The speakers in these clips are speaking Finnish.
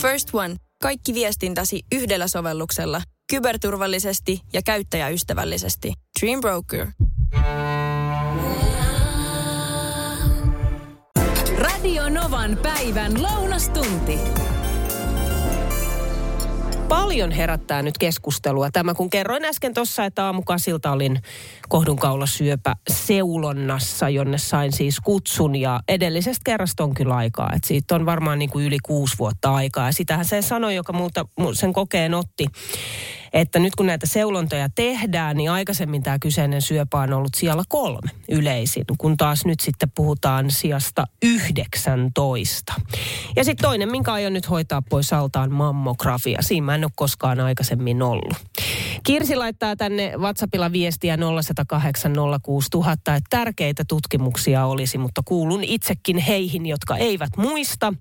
First One. Kaikki viestintäsi yhdellä sovelluksella. Kyberturvallisesti ja käyttäjäystävällisesti. Dream Broker. Radio Novan päivän lounastunti. Paljon herättää nyt keskustelua. Tämä, kun kerroin äsken tuossa, että aamukasilta olin kohdunkaulasyöpä seulonnassa, jonne sain siis kutsun. Ja edellisestä kerrasta on kyllä aikaa. Että siitä on varmaan niin kuin yli kuusi vuotta aikaa. Ja sitähän se sanoi, joka multa sen kokeen otti että nyt kun näitä seulontoja tehdään, niin aikaisemmin tämä kyseinen syöpä on ollut siellä kolme yleisin, kun taas nyt sitten puhutaan sijasta 19. Ja sitten toinen, minkä aion nyt hoitaa pois altaan, mammografia. Siinä mä en ole koskaan aikaisemmin ollut. Kirsi laittaa tänne WhatsAppilla viestiä 0108 että tärkeitä tutkimuksia olisi, mutta kuulun itsekin heihin, jotka eivät muista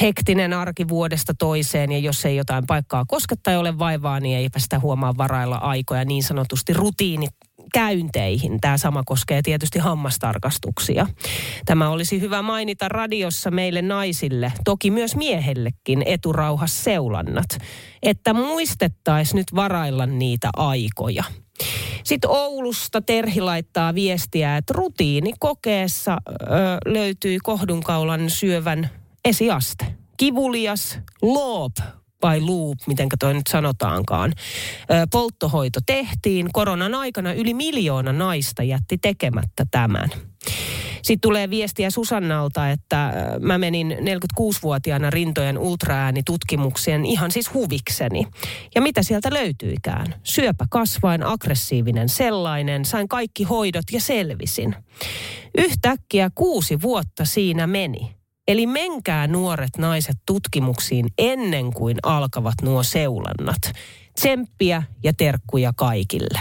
hektinen arki vuodesta toiseen ja jos ei jotain paikkaa kosketa tai ole vaivaa, niin eipä sitä huomaa varailla aikoja niin sanotusti rutiinit käynteihin. Tämä sama koskee tietysti hammastarkastuksia. Tämä olisi hyvä mainita radiossa meille naisille, toki myös miehellekin eturauhas seulannat, että muistettaisiin nyt varailla niitä aikoja. Sitten Oulusta Terhi laittaa viestiä, että rutiinikokeessa ö, löytyi kohdunkaulan syövän esiaste. Kivulias, loop vai loop, miten toi nyt sanotaankaan. Polttohoito tehtiin. Koronan aikana yli miljoona naista jätti tekemättä tämän. Sitten tulee viestiä Susannalta, että mä menin 46-vuotiaana rintojen ultraäänitutkimuksien ihan siis huvikseni. Ja mitä sieltä löytyikään? Syöpä kasvain, aggressiivinen sellainen, sain kaikki hoidot ja selvisin. Yhtäkkiä kuusi vuotta siinä meni. Eli menkää nuoret naiset tutkimuksiin ennen kuin alkavat nuo seulannat. Tsemppiä ja terkkuja kaikille.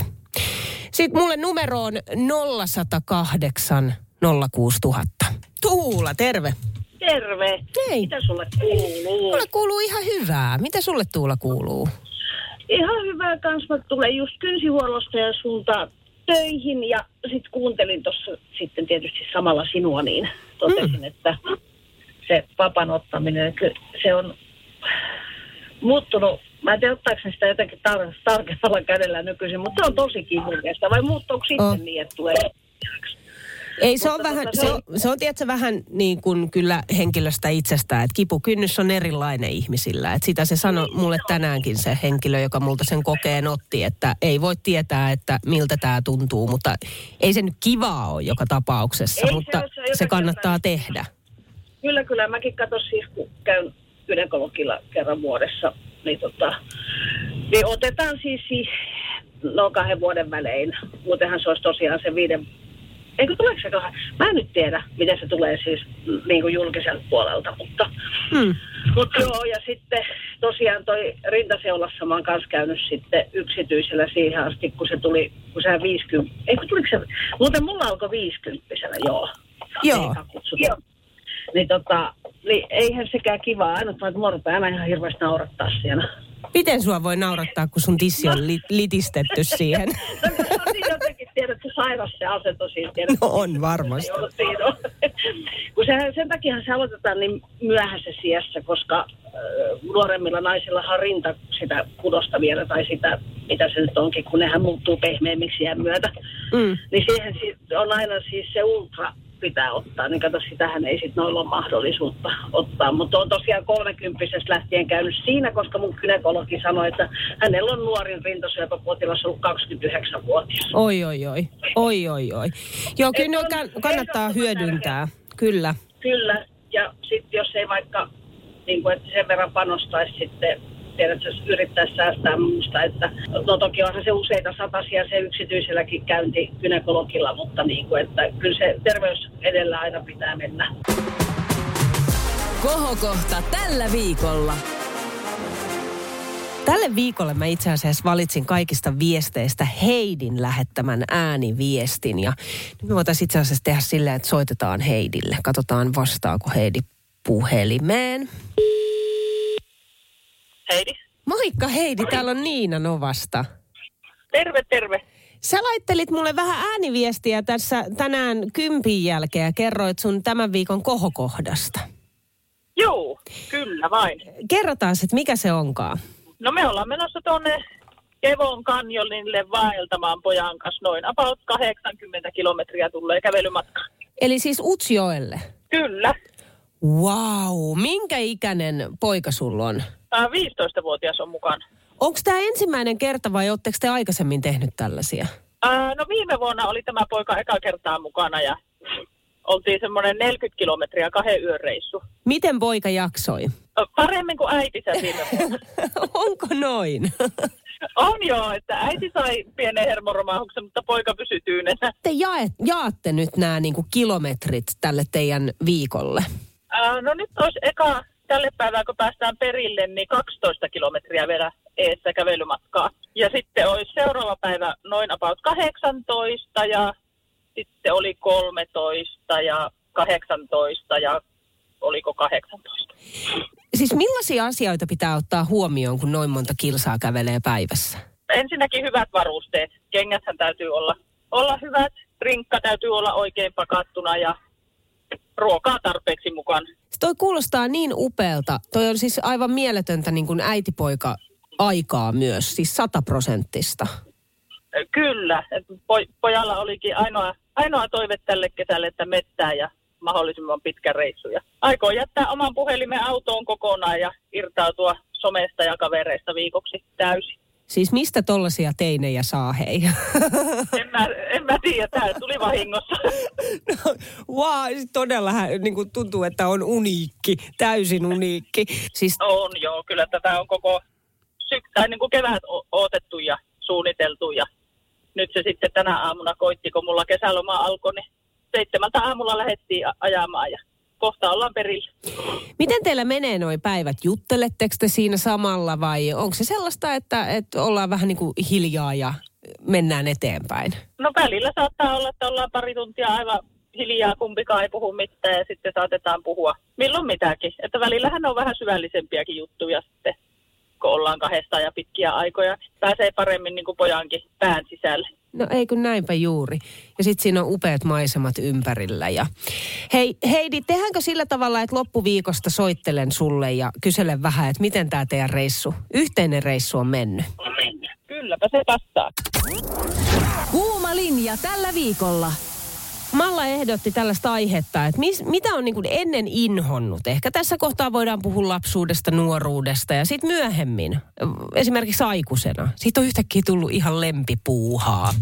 Sitten mulle numero on 0108 06000. Tuula, terve. Terve. Hei. Mitä sulle kuuluu? Mulle kuuluu ihan hyvää. Mitä sulle Tuula kuuluu? Ihan hyvää kans. Mä tulen just kynsihuollosta ja sulta töihin ja sitten kuuntelin tuossa sitten tietysti samalla sinua, niin totesin, mm. että se papan ottaminen, se on muuttunut, mä en tiedä ottaako sitä jotenkin tar- tarkemmalla kädellä nykyisin, mutta se on tosi kivuliasta. Vai muuttuuko sitten oh. niin, että tulee ei, se on tota, vähän, se on, se on tietysti vähän niin kuin kyllä henkilöstä itsestään, että kipukynnys on erilainen ihmisillä. Että sitä se sanoi niin, mulle tänäänkin se henkilö, joka multa sen kokeen otti, että ei voi tietää, että miltä tämä tuntuu, mutta ei se nyt kivaa ole joka tapauksessa, ei mutta se, se, se kannattaa tehdä. Kyllä, kyllä. Mäkin katson siis, kun käyn gynekologilla kerran vuodessa, niin, tota, niin otetaan siis, siis no kahden vuoden välein. Muutenhan se olisi tosiaan se viiden Eikö tuleeko se kahden? Mä en nyt tiedä, miten se tulee siis niin kuin julkiselta puolelta, mutta, hmm. mutta joo, ja sitten tosiaan toi rintaseulassa mä oon kanssa käynyt sitten yksityisellä siihen asti, kun se tuli, kun se 50, eikö tuliko se, muuten mulla alkoi 50 joo. Joo. joo niin, tota, niin eihän sekään kiva. Ainut vaan, että mua aina ihan hirveästi naurattaa siellä. Miten sua voi naurattaa, kun sun tissi on li- litistetty siihen? no, se on niin jotenkin, tiedätkö, sairas se asento siinä. Tiedätkö, no on varmasti. kun se, sen takia se aloitetaan niin myöhäisessä iässä, koska äh, nuoremmilla naisillahan rinta sitä kudosta vielä, tai sitä, mitä se nyt onkin, kun nehän muuttuu pehmeämmiksi iän myötä. Mm. Niin siihen on aina siis se ultra pitää ottaa, niin kato, sitähän ei sitten noilla ole mahdollisuutta ottaa. Mutta on tosiaan 30 lähtien käynyt siinä, koska mun kynekologi sanoi, että hänellä on nuorin rintasyöpäpotilas ollut 29-vuotias. Oi, oi, oi. Oi, oi, oi. Joo, kyllä on, kannattaa hyödyntää. Tärkeä. Kyllä. Kyllä, ja sitten jos ei vaikka niin kuin, että sen verran panostaisi sitten tiedät, jos yrittää säästää muusta, että no toki onhan se useita satasia se yksityiselläkin käynti gynekologilla, mutta niin kuin, että kyllä se terveys edellä aina pitää mennä. Kohokohta tällä viikolla. Tälle viikolle mä itse asiassa valitsin kaikista viesteistä Heidin lähettämän ääniviestin. Ja nyt me voitaisiin itse asiassa tehdä silleen, että soitetaan Heidille. Katsotaan vastaako Heidi puhelimeen. Heidi. Moikka Heidi, Moi. täällä on Niina Novasta. Terve, terve. Sä laittelit mulle vähän ääniviestiä tässä tänään kympin jälkeen ja kerroit sun tämän viikon kohokohdasta. Joo. Kyllä vain. Kerrotaan, että mikä se onkaan. No me ollaan menossa tuonne Kevon kanjonille vaeltamaan pojan kanssa noin about 80 kilometriä tulee kävelymatka. Eli siis Utsjoelle. Kyllä. Wow, minkä ikäinen poika sulla on? Ää, 15-vuotias on mukana. Onko tämä ensimmäinen kerta vai oletteko te aikaisemmin tehnyt tällaisia? Ää, no viime vuonna oli tämä poika eka kertaa mukana ja oltiin semmoinen 40 kilometriä kahden yön reissu. Miten poika jaksoi? Paremmin kuin äitinsä viime vuonna. Onko noin? On joo, että äiti sai pienen hermoromahduksen, mutta poika pysyi tyynenä. Te jaet, jaatte nyt nämä niinku kilometrit tälle teidän viikolle. Ää, no nyt olisi eka tälle päivää, kun päästään perille, niin 12 kilometriä vielä eessä kävelymatkaa. Ja sitten olisi seuraava päivä noin about 18 ja sitten oli 13 ja 18 ja oliko 18. Siis millaisia asioita pitää ottaa huomioon, kun noin monta kilsaa kävelee päivässä? Ensinnäkin hyvät varusteet. Kengäthän täytyy olla, olla hyvät, rinkka täytyy olla oikein pakattuna ja ruokaa tarpeeksi mukaan. Toi kuulostaa niin upealta. Toi on siis aivan mieletöntä niin kuin äitipoika aikaa myös, siis sataprosenttista. Kyllä, poj- pojalla olikin ainoa, ainoa toive tälle kesälle, että mettää ja mahdollisimman pitkä reissu. Ja aikoo jättää oman puhelimen autoon kokonaan ja irtautua somesta ja kavereista viikoksi täysin. Siis mistä tollasia teinejä saa, hei? En mä, en mä tiedä, tämä tuli vahingossa. no, wow, todella niin kuin tuntuu, että on uniikki, täysin uniikki. Siis On joo, kyllä tätä on koko syk- tai niin kuin kevät o- odotettu ja suunniteltu ja nyt se sitten tänä aamuna koitti, kun mulla kesäloma alkoi, niin seitsemältä aamulla lähdettiin ajamaan ja kohta ollaan perillä. miten teillä menee noi päivät? Jutteletteko te siinä samalla vai onko se sellaista, että, että ollaan vähän niin kuin hiljaa ja mennään eteenpäin? No välillä saattaa olla, että ollaan pari tuntia aivan hiljaa, kumpikaan ei puhu mitään ja sitten saatetaan puhua milloin mitäkin. Että välillähän on vähän syvällisempiäkin juttuja sitten, kun ollaan kahdestaan ja pitkiä aikoja. Pääsee paremmin niin kuin pojankin pään sisälle. No ei kun näinpä juuri. Ja sitten siinä on upeat maisemat ympärillä. Ja... Hei Heidi, tehdäänkö sillä tavalla, että loppuviikosta soittelen sulle ja kyselen vähän, että miten tämä teidän reissu, yhteinen reissu on mennyt? Kylläpä se passaa. Kuuma linja tällä viikolla. Malla ehdotti tällaista aihetta, että mis, mitä on niin kuin ennen inhonnut. Ehkä tässä kohtaa voidaan puhua lapsuudesta, nuoruudesta ja sitten myöhemmin, esimerkiksi aikuisena. Siitä on yhtäkkiä tullut ihan lempipuuhaa.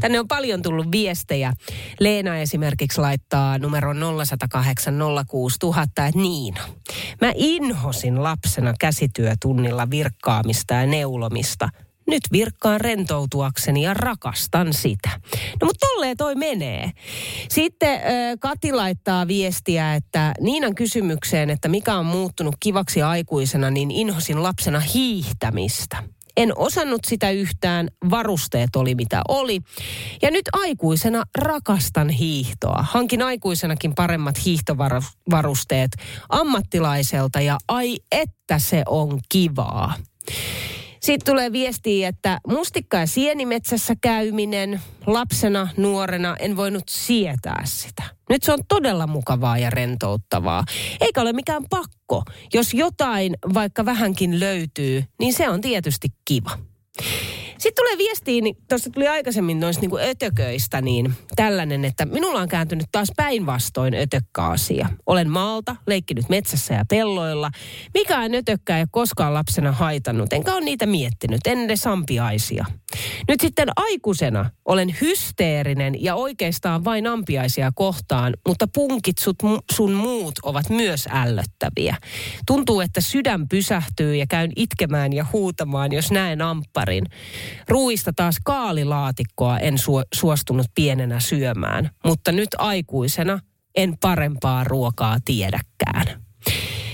Tänne on paljon tullut viestejä. Leena esimerkiksi laittaa numero 0108 06000, että niin. Mä inhosin lapsena käsityötunnilla virkkaamista ja neulomista – nyt virkkaan rentoutuakseni ja rakastan sitä. No mutta tolleen toi menee. Sitten äh, Kati laittaa viestiä, että Niinan kysymykseen, että mikä on muuttunut kivaksi aikuisena, niin inhosin lapsena hiihtämistä. En osannut sitä yhtään, varusteet oli mitä oli. Ja nyt aikuisena rakastan hiihtoa. Hankin aikuisenakin paremmat hiihtovarusteet ammattilaiselta ja ai että se on kivaa. Sitten tulee viestiä, että mustikka- ja sienimetsässä käyminen lapsena, nuorena en voinut sietää sitä. Nyt se on todella mukavaa ja rentouttavaa. Eikä ole mikään pakko. Jos jotain vaikka vähänkin löytyy, niin se on tietysti kiva. Sitten tulee viestiin, niin tuossa tuli aikaisemmin noista niinku ötököistä, niin tällainen, että minulla on kääntynyt taas päinvastoin ötökkäasia. Olen maalta, leikkinyt metsässä ja pelloilla. Mikään ötökkä ei koskaan lapsena haitannut, enkä ole niitä miettinyt, en edes ampiaisia. Nyt sitten aikuisena olen hysteerinen ja oikeastaan vain ampiaisia kohtaan, mutta punkit sut, sun muut ovat myös ällöttäviä. Tuntuu, että sydän pysähtyy ja käyn itkemään ja huutamaan, jos näen ampparin. Ruuista taas kaalilaatikkoa en su- suostunut pienenä syömään, mutta nyt aikuisena en parempaa ruokaa tiedäkään.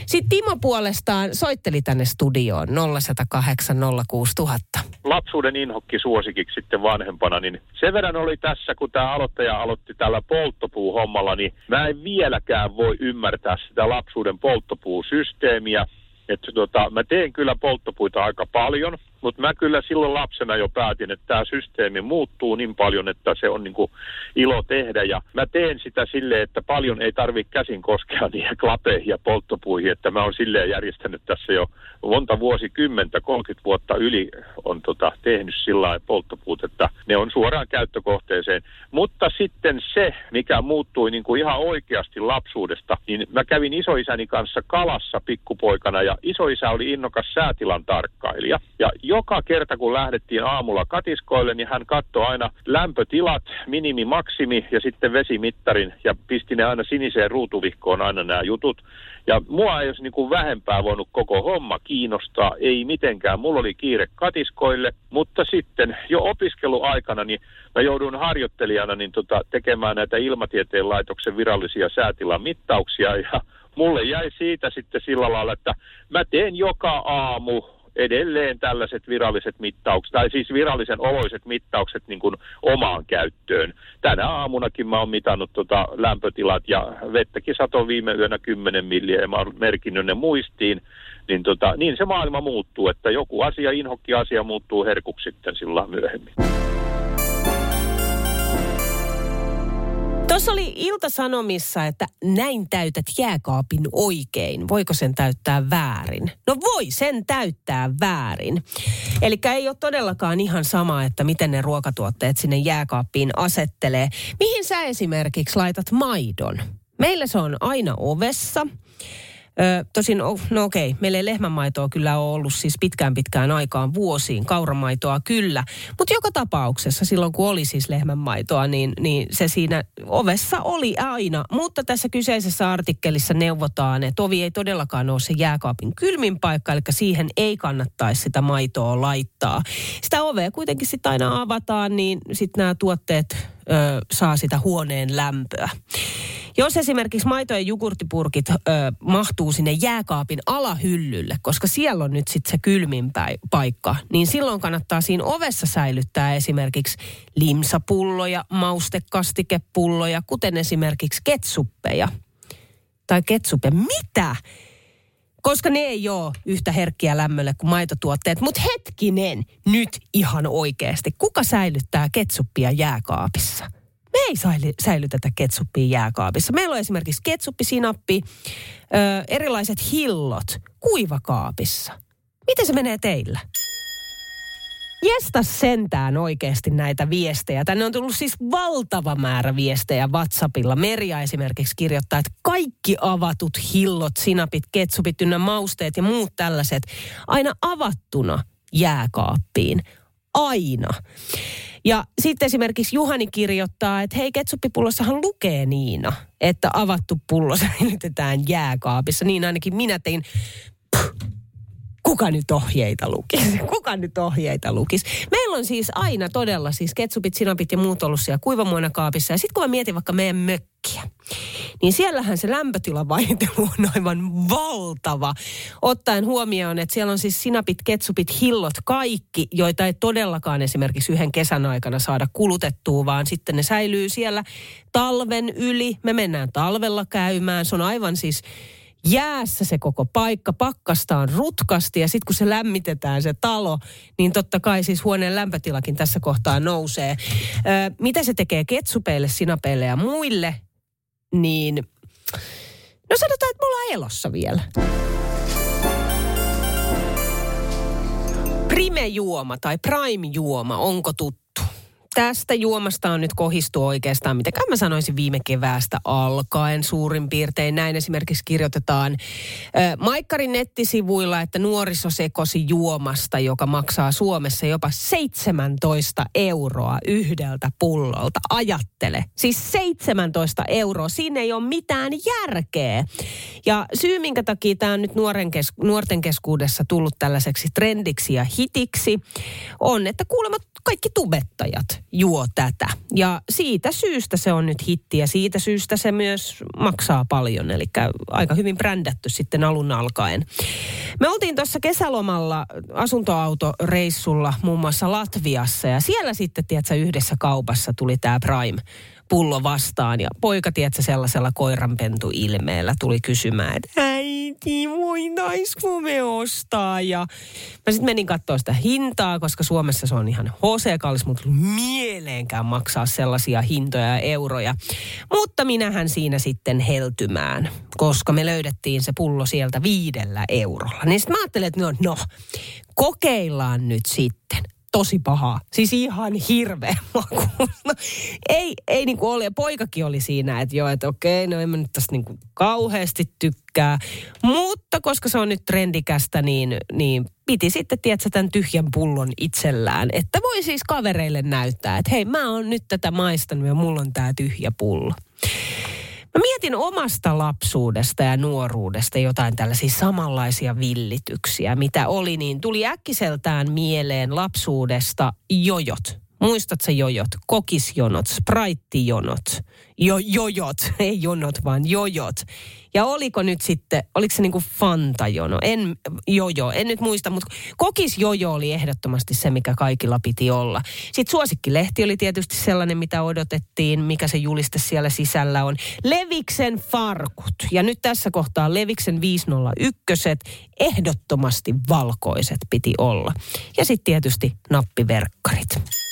Sitten Timo puolestaan soitteli tänne studioon 0108 06000. lapsuuden inhokki suosikiksi sitten vanhempana, niin sen verran oli tässä, kun tämä aloittaja aloitti tällä polttopuuhommalla, niin mä en vieläkään voi ymmärtää sitä lapsuuden polttopuusysteemiä. Että tota, mä teen kyllä polttopuita aika paljon, Mutta mä kyllä silloin lapsena jo päätin, että tämä systeemi muuttuu niin paljon, että se on niin kuin ilo tehdä. Ja mä teen sitä silleen, että paljon ei tarvitse käsin koskea niihin klapeihin ja polttopuihin. Että mä oon silleen järjestänyt tässä jo monta vuosikymmentä, 30 vuotta yli on tota, tehnyt sillä polttopuut, että ne on suoraan käyttökohteeseen. Mutta sitten se, mikä muuttui niin kuin ihan oikeasti lapsuudesta, niin mä kävin isoisäni kanssa kalassa pikkupoikana ja isoisä oli innokas säätilan tarkkailija. Ja joka kerta kun lähdettiin aamulla katiskoille, niin hän katsoi aina lämpötilat, minimi, maksimi ja sitten vesimittarin ja pisti ne aina siniseen ruutuvihkoon aina nämä jutut. Ja mua ei olisi niin kuin vähempää voinut koko homma kiinnostaa, ei mitenkään. Mulla oli kiire katiskoille, mutta sitten jo opiskeluaikana niin mä joudun harjoittelijana niin tota, tekemään näitä ilmatieteen laitoksen virallisia säätilan mittauksia ja mulle jäi siitä sitten sillä lailla, että mä teen joka aamu edelleen tällaiset viralliset mittaukset, tai siis virallisen oloiset mittaukset niin kuin omaan käyttöön. Tänä aamunakin mä oon mitannut tota lämpötilat ja vettäkin sato viime yönä 10 milliä ja mä oon merkinnyt ne muistiin. Niin, tota, niin se maailma muuttuu, että joku asia, inhokki asia muuttuu herkuksi sitten sillä myöhemmin. Tuossa oli Ilta-Sanomissa, että näin täytät jääkaapin oikein. Voiko sen täyttää väärin? No voi sen täyttää väärin. Eli ei ole todellakaan ihan sama, että miten ne ruokatuotteet sinne jääkaappiin asettelee. Mihin sä esimerkiksi laitat maidon? Meillä se on aina ovessa. Ö, tosin, no okei, meillä ei lehmänmaitoa kyllä ole ollut siis pitkään pitkään aikaan vuosiin, kauramaitoa kyllä. Mutta joka tapauksessa silloin kun oli siis lehmänmaitoa, niin, niin se siinä ovessa oli aina. Mutta tässä kyseisessä artikkelissa neuvotaan, että ovi ei todellakaan ole se jääkaapin kylmin paikka, eli siihen ei kannattaisi sitä maitoa laittaa. Sitä ovea kuitenkin sitten aina avataan, niin sitten nämä tuotteet ö, saa sitä huoneen lämpöä. Jos esimerkiksi maito- ja jogurttipurkit ö, mahtuu sinne jääkaapin alahyllylle, koska siellä on nyt sitten se kylmin paikka, niin silloin kannattaa siinä ovessa säilyttää esimerkiksi limsapulloja, maustekastikepulloja, kuten esimerkiksi ketsuppeja. Tai ketsupe. Mitä? koska ne ei ole yhtä herkkiä lämmölle kuin maitotuotteet. Mutta hetkinen, nyt ihan oikeasti. Kuka säilyttää ketsuppia jääkaapissa? Me ei säilytetä ketsuppia jääkaapissa. Meillä on esimerkiksi ketsuppisinappi, ö, erilaiset hillot kuivakaapissa. Miten se menee teillä? Jesta sentään oikeasti näitä viestejä. Tänne on tullut siis valtava määrä viestejä WhatsAppilla. Meria esimerkiksi kirjoittaa, että kaikki avatut hillot, sinapit, ketsupit, ynnä mausteet ja muut tällaiset aina avattuna jääkaappiin. Aina. Ja sitten esimerkiksi Juhani kirjoittaa, että hei ketsuppipulossahan lukee Niina, että avattu pullo säilytetään jääkaapissa. Niin ainakin minä tein. Puh, kuka nyt ohjeita lukisi? Kuka nyt ohjeita lukisi? Meillä on siis aina todella siis ketsupit, sinapit ja muut ollut siellä kuivamuonakaapissa. Ja sitten kun mä mietin vaikka meidän mökkiä, niin siellähän se lämpötilavaihtelu on aivan valtava. Ottaen huomioon, että siellä on siis sinapit, ketsupit, hillot, kaikki, joita ei todellakaan esimerkiksi yhden kesän aikana saada kulutettua, vaan sitten ne säilyy siellä talven yli. Me mennään talvella käymään. Se on aivan siis jäässä se koko paikka, pakkastaan rutkasti ja sitten kun se lämmitetään se talo, niin totta kai siis huoneen lämpötilakin tässä kohtaa nousee. Ö, mitä se tekee ketsupeille, sinapeille ja muille, niin no sanotaan, että me ollaan elossa vielä. Prime-juoma tai prime-juoma, onko tuttu? Tästä juomasta on nyt kohistu oikeastaan, mitä mä sanoisin viime keväästä alkaen suurin piirtein. Näin esimerkiksi kirjoitetaan Maikkarin nettisivuilla, että nuorisosekosi juomasta, joka maksaa Suomessa jopa 17 euroa yhdeltä pullolta. Ajattele. Siis 17 euroa. Siinä ei ole mitään järkeä. Ja syy, minkä takia tämä on nyt nuoren kes- nuorten keskuudessa tullut tällaiseksi trendiksi ja hitiksi, on, että kuulemma kaikki tubettajat juo tätä. Ja siitä syystä se on nyt hitti ja siitä syystä se myös maksaa paljon. Eli aika hyvin brändätty sitten alun alkaen. Me oltiin tuossa kesälomalla asuntoautoreissulla muun muassa Latviassa ja siellä sitten, tiedätkö, yhdessä kaupassa tuli tämä Prime pullo vastaan ja poika, tiedätkö, sellaisella koiranpentu ilmeellä tuli kysymään, että äiti, voitaisko me ostaa? Ja mä sitten menin katsoa sitä hintaa, koska Suomessa se on ihan HC-kallis, mutta mieleenkään maksaa sellaisia hintoja ja euroja. Mutta minähän siinä sitten heltymään, koska me löydettiin se pullo sieltä viidellä eurolla. Niin sitten mä ajattelin, että no, no kokeillaan nyt sitten tosi pahaa. Siis ihan hirveä. No, ei, ei niinku ole. Ja poikakin oli siinä, että joo, että okei, no en mä nyt tästä niinku kauheasti tykkää. Mutta koska se on nyt trendikästä, niin, niin piti sitten, tiedätkö, tämän tyhjän pullon itsellään. Että voi siis kavereille näyttää, että hei, mä oon nyt tätä maistanut ja mulla on tää tyhjä pullo. Mä mietin omasta lapsuudesta ja nuoruudesta jotain tällaisia samanlaisia villityksiä, mitä oli, niin tuli äkkiseltään mieleen lapsuudesta jojot. Muistatko jojot? Kokisjonot, spraittijonot, jo, jojot, ei jonot vaan jojot. Ja oliko nyt sitten, oliko se niinku Fanta-jono? En, jojo, en nyt muista, mutta kokisjojo oli ehdottomasti se, mikä kaikilla piti olla. Sitten suosikkilehti oli tietysti sellainen, mitä odotettiin, mikä se juliste siellä sisällä on. Leviksen farkut. Ja nyt tässä kohtaa Leviksen 501, ehdottomasti valkoiset piti olla. Ja sitten tietysti nappiverkkarit.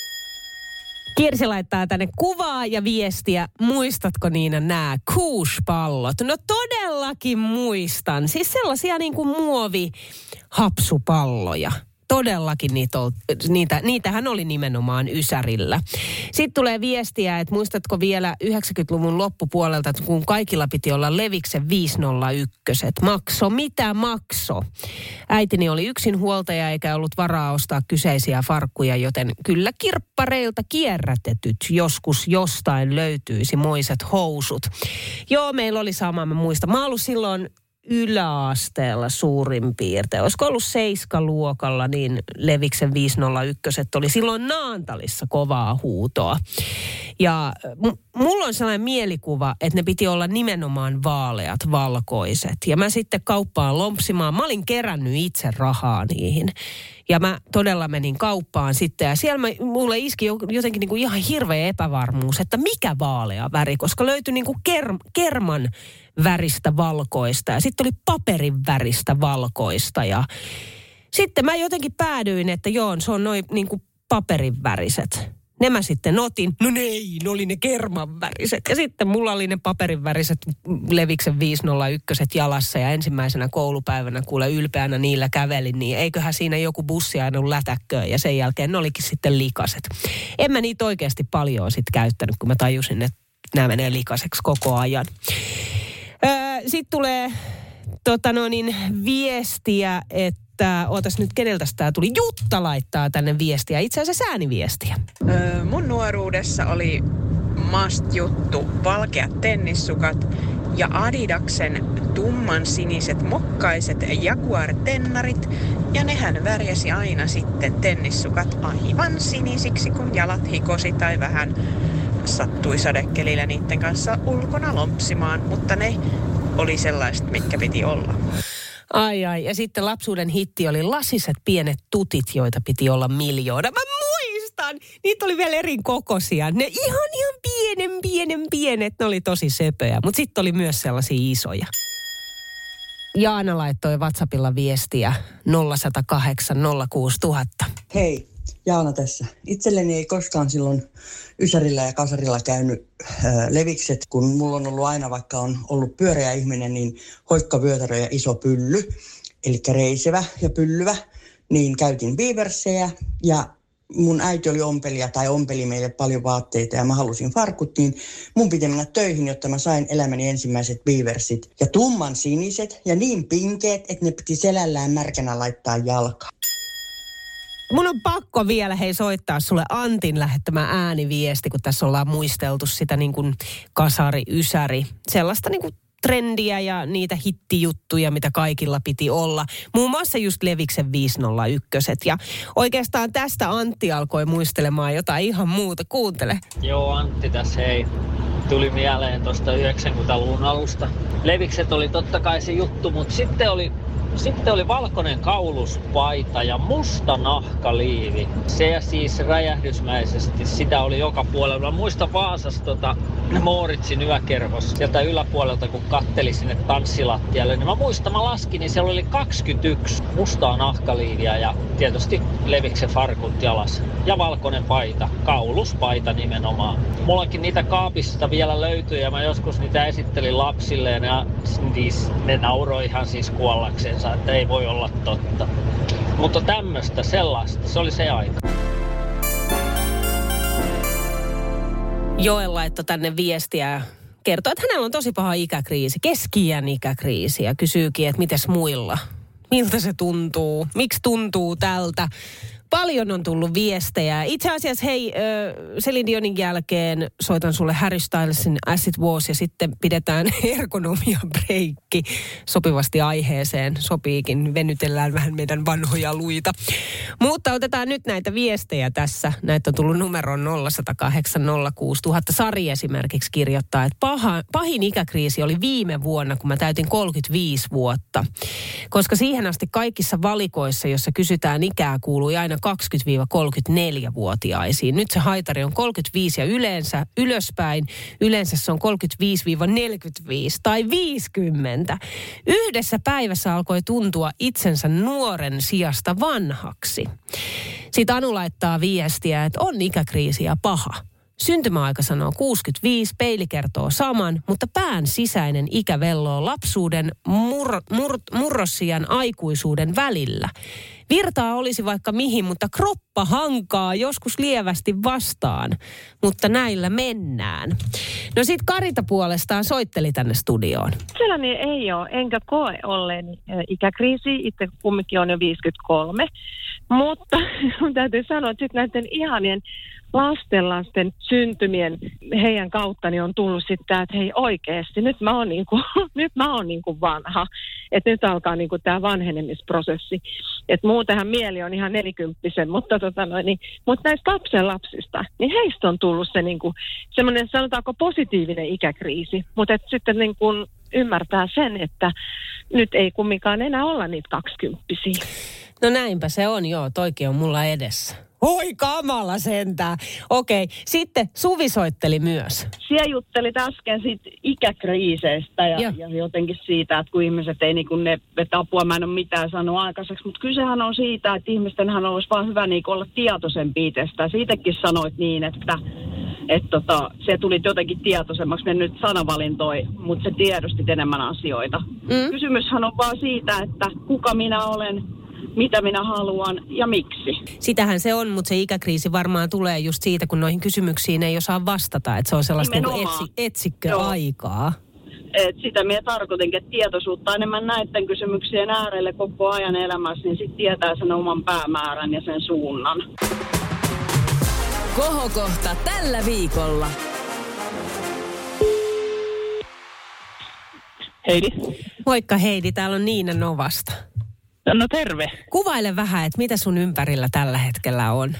Kirsi laittaa tänne kuvaa ja viestiä. Muistatko Niina nämä kuuspallot? No todellakin muistan. Siis sellaisia niin kuin muovihapsupalloja todellakin niitä, niitä, niitähän oli nimenomaan Ysärillä. Sitten tulee viestiä, että muistatko vielä 90-luvun loppupuolelta, kun kaikilla piti olla Leviksen 501. Makso, mitä makso? Äitini oli yksin huoltaja eikä ollut varaa ostaa kyseisiä farkkuja, joten kyllä kirppareilta kierrätetyt joskus jostain löytyisi moiset housut. Joo, meillä oli sama, mä muistan. Mä ollut silloin yläasteella suurin piirtein. Olisiko ollut seiskaluokalla, niin Leviksen 501 oli silloin Naantalissa kovaa huutoa. Ja m- mulla on sellainen mielikuva, että ne piti olla nimenomaan vaaleat, valkoiset. Ja mä sitten kauppaan lompsimaan. Mä olin kerännyt itse rahaa niihin. Ja mä todella menin kauppaan sitten ja siellä mä, mulle iski jotenkin niin kuin ihan hirveä epävarmuus, että mikä vaalea väri, koska löytyi niin kuin ker, kerman väristä valkoista ja sitten oli paperin väristä valkoista ja sitten mä jotenkin päädyin, että joo, se on noin niin kuin paperin väriset. Ne mä sitten otin. No ne ei, ne oli ne kerman väriset. Ja sitten mulla oli ne paperin väriset Leviksen 501 jalassa ja ensimmäisenä koulupäivänä kuule ylpeänä niillä kävelin, niin eiköhän siinä joku bussi aina lätäkköön ja sen jälkeen ne olikin sitten likaset. En mä niitä oikeasti paljon sitten käyttänyt, kun mä tajusin, että nämä menee likaseksi koko ajan. Öö, sitten tulee tota no niin, viestiä, että että ootas nyt keneltä tämä tuli. Jutta laittaa tänne viestiä, itse asiassa ääniviestiä. Öö, mun nuoruudessa oli must juttu valkeat tennissukat ja Adidaksen tumman siniset mokkaiset Jaguar-tennarit. Ja nehän värjäsi aina sitten tennissukat aivan sinisiksi, kun jalat hikosi tai vähän sattui sadekelillä niiden kanssa ulkona lompsimaan. Mutta ne oli sellaiset, mitkä piti olla. Ai ai, ja sitten lapsuuden hitti oli lasiset pienet tutit, joita piti olla miljoona. Mä muistan, niitä oli vielä eri kokoisia. Ne ihan ihan pienen, pienen, pienet, ne oli tosi söpöjä. Mutta sitten oli myös sellaisia isoja. Jaana laittoi WhatsAppilla viestiä 0108 06000. Hei, Jaana tässä. Itselleni ei koskaan silloin Ysärillä ja Kasarilla käynyt äh, levikset, kun mulla on ollut aina, vaikka on ollut pyöreä ihminen, niin hoikkavyötärö ja iso pylly, eli reisevä ja pyllyvä, niin käytin viiversejä ja mun äiti oli ompelija tai ompeli meille paljon vaatteita ja mä halusin farkut, niin mun piti mennä töihin, jotta mä sain elämäni ensimmäiset viiversit. Ja tumman siniset ja niin pinkeet, että ne piti selällään märkänä laittaa jalkaan. Mun on pakko vielä hei soittaa sulle Antin lähettämä ääniviesti, kun tässä ollaan muisteltu sitä niin kuin kasari, ysäri, sellaista niin kuin trendiä ja niitä hittijuttuja, mitä kaikilla piti olla. Muun muassa just Leviksen 501. Ja oikeastaan tästä Antti alkoi muistelemaan jotain ihan muuta. Kuuntele. Joo, Antti tässä hei. Tuli mieleen tuosta 90-luvun alusta. Levikset oli totta kai se juttu, mutta sitten oli Sitten oli valkoinen kauluspaita ja musta nahkaliivi. Se siis räjähdysmäisesti, sitä oli joka puolella. Mä muistan Vaasassa tota, Mooritsin yökerhos sieltä yläpuolelta, kun katteli sinne tanssilattialle. Niin mä muistan, mä laskin, niin siellä oli 21 mustaa nahkaliiviä ja tietysti leviksen farkut jalas. Ja valkoinen paita, kauluspaita nimenomaan. Mullakin niitä kaapista vielä löytyy ja mä joskus niitä esittelin lapsille ja siis ne nauroi ihan siis kuollaksensa, että ei voi olla totta. Mutta tämmöistä, sellaista, se oli se aika. Joel laittoi tänne viestiä kertoo, että hänellä on tosi paha ikäkriisi, keski ikäkriisi ja kysyykin, että mites muilla? Miltä se tuntuu? Miksi tuntuu tältä? Paljon on tullut viestejä. Itse asiassa hei, Celine Dionin jälkeen soitan sulle Harry Stylesin Acid Wars ja sitten pidetään ergonomia breikki sopivasti aiheeseen. Sopiikin, venytellään vähän meidän vanhoja luita. Mutta otetaan nyt näitä viestejä tässä. Näitä on tullut numeroon 0806000. Sari esimerkiksi kirjoittaa, että paha, pahin ikäkriisi oli viime vuonna, kun mä täytin 35 vuotta. Koska siihen asti kaikissa valikoissa, jossa kysytään ikää, kuului aina 20-34-vuotiaisiin. Nyt se haitari on 35 ja yleensä ylöspäin. Yleensä se on 35-45 tai 50. Yhdessä päivässä alkoi tuntua itsensä nuoren sijasta vanhaksi. Sitten Anu laittaa viestiä, että on ikäkriisi ja paha. Syntymäaika sanoo 65, peili kertoo saman, mutta pään sisäinen ikä velloo lapsuuden, mur, mur, murrosian aikuisuuden välillä. Virtaa olisi vaikka mihin, mutta kroppa hankaa joskus lievästi vastaan. Mutta näillä mennään. No sit Karita puolestaan soitteli tänne studioon. Sellainen ei ole, enkä koe olleen ikäkriisi. Itse kumminkin on jo 53. Mutta täytyy sanoa, että sitten näiden ihanien lastenlasten syntymien heidän kauttani on tullut sitten että hei oikeasti, nyt mä oon niinku, nyt mä oon niinku vanha. Että nyt alkaa niinku tämä vanhenemisprosessi. Että muutenhan mieli on ihan nelikymppisen, mutta, tota noin, niin, mutta näistä lapsen lapsista, niin heistä on tullut se niinku, semmoinen sanotaanko positiivinen ikäkriisi. Mutta sitten niin kuin ymmärtää sen, että nyt ei kumminkaan enää olla niitä kaksikymppisiä. No näinpä se on, joo. Toikin on mulla edessä. Oi kamala sentään. Okei, okay. sitten Suvi soitteli myös. Siellä juttelit äsken siitä ikäkriiseistä ja, ja. jotenkin siitä, että kun ihmiset ei niin kun ne, että apua mä en ole mitään sanonut aikaiseksi. Mutta kysehän on siitä, että ihmistenhän olisi vaan hyvä niin olla tietoisempi itsestä. Siitäkin sanoit niin, että että tota, se tuli jotenkin tietoisemmaksi, me nyt sanavalintoi, mutta se tiedostit enemmän asioita. Mm. Kysymyshän on vaan siitä, että kuka minä olen, mitä minä haluan ja miksi. Sitähän se on, mutta se ikäkriisi varmaan tulee just siitä, kun noihin kysymyksiin ei osaa vastata, että se on sellaista niin etsi, etsikköaikaa. Et sitä minä tarkoitinkin, että tietoisuutta enemmän näiden kysymyksien äärelle koko ajan elämässä, niin sitten tietää sen oman päämäärän ja sen suunnan. Kohokohta tällä viikolla. Heidi. Moikka Heidi, täällä on Niina Novasta. No terve. Kuvaile vähän, että mitä sun ympärillä tällä hetkellä on.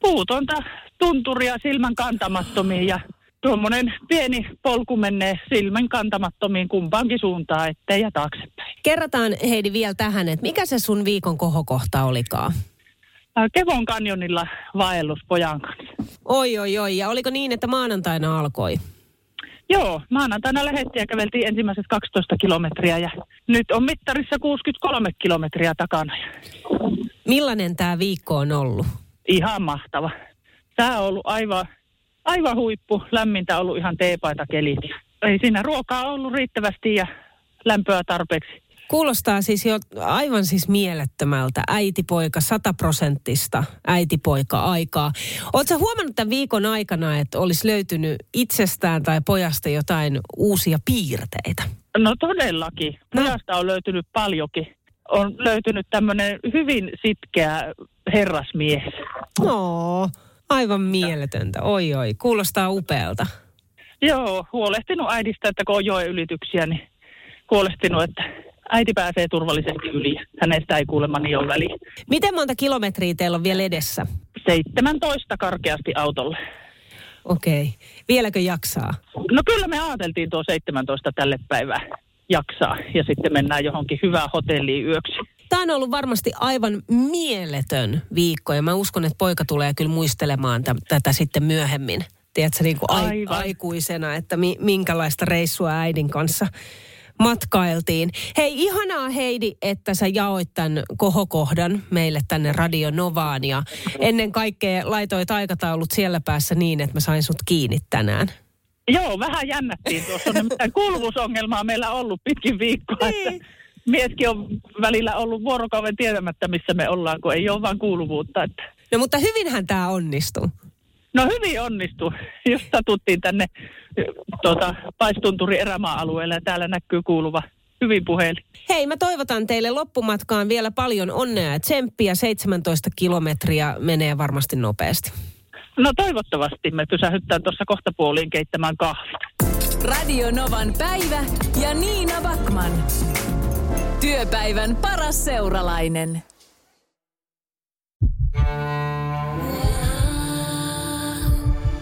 Puutonta tunturia silmän kantamattomiin ja tuommoinen pieni polku menee silmän kantamattomiin kumpaankin suuntaan, ettei ja taaksepäin. Kerrataan Heidi vielä tähän, että mikä se sun viikon kohokohta olikaan? Kevon kanjonilla vaellus pojan kanssa. Oi, oi, oi. Ja oliko niin, että maanantaina alkoi? Joo, maanantaina lähettiin ja käveltiin ensimmäiset 12 kilometriä ja nyt on mittarissa 63 kilometriä takana. Millainen tämä viikko on ollut? Ihan mahtava. Tämä on ollut aivan, aivan huippu. Lämmintä on ollut ihan teepaita kelit. Ei siinä ruokaa ollut riittävästi ja lämpöä tarpeeksi. Kuulostaa siis jo aivan siis mielettömältä. Äitipoika, sataprosenttista äitipoika-aikaa. Oletko huomannut tämän viikon aikana, että olisi löytynyt itsestään tai pojasta jotain uusia piirteitä? No todellakin. No. Pojasta on löytynyt paljonkin. On löytynyt tämmöinen hyvin sitkeä herrasmies. No, aivan mieletöntä. Oi oi, kuulostaa upealta. Joo, huolehtinut äidistä, että kun on joen ylityksiä, niin huolehtinut, että äiti pääsee turvallisesti yli. Hänestä ei kuulemma niin ole väliä. Miten monta kilometriä teillä on vielä edessä? 17 karkeasti autolle. Okei. Okay. Vieläkö jaksaa? No kyllä me ajateltiin tuo 17 tälle päivään. jaksaa. Ja sitten mennään johonkin hyvään hotelliin yöksi. Tämä on ollut varmasti aivan mieletön viikko ja mä uskon, että poika tulee kyllä muistelemaan t- tätä sitten myöhemmin. Tiedätkö, niin kuin ai- aikuisena, että mi- minkälaista reissua äidin kanssa matkailtiin. Hei, ihanaa Heidi, että sä jaoit tämän kohokohdan meille tänne Radio Novaan ja ennen kaikkea laitoit aikataulut siellä päässä niin, että mä sain sut kiinni tänään. Joo, vähän jännättiin tuossa. Nimittäin kuuluvuusongelmaa meillä on ollut pitkin viikkoa. Niin. Että mieskin on välillä ollut vuorokauden tietämättä, missä me ollaan, kun ei ole vaan kuuluvuutta. Että. No mutta hyvinhän tämä onnistuu. No hyvin onnistu. Just satuttiin tänne tuota, Paistunturi erämaa-alueelle ja täällä näkyy kuuluva hyvin puhelin. Hei, mä toivotan teille loppumatkaan vielä paljon onnea ja tsemppiä. 17 kilometriä menee varmasti nopeasti. No toivottavasti. Me pysähyttään tuossa kohta puoliin keittämään kahvia. Radio Novan päivä ja Niina Backman. Työpäivän paras seuralainen.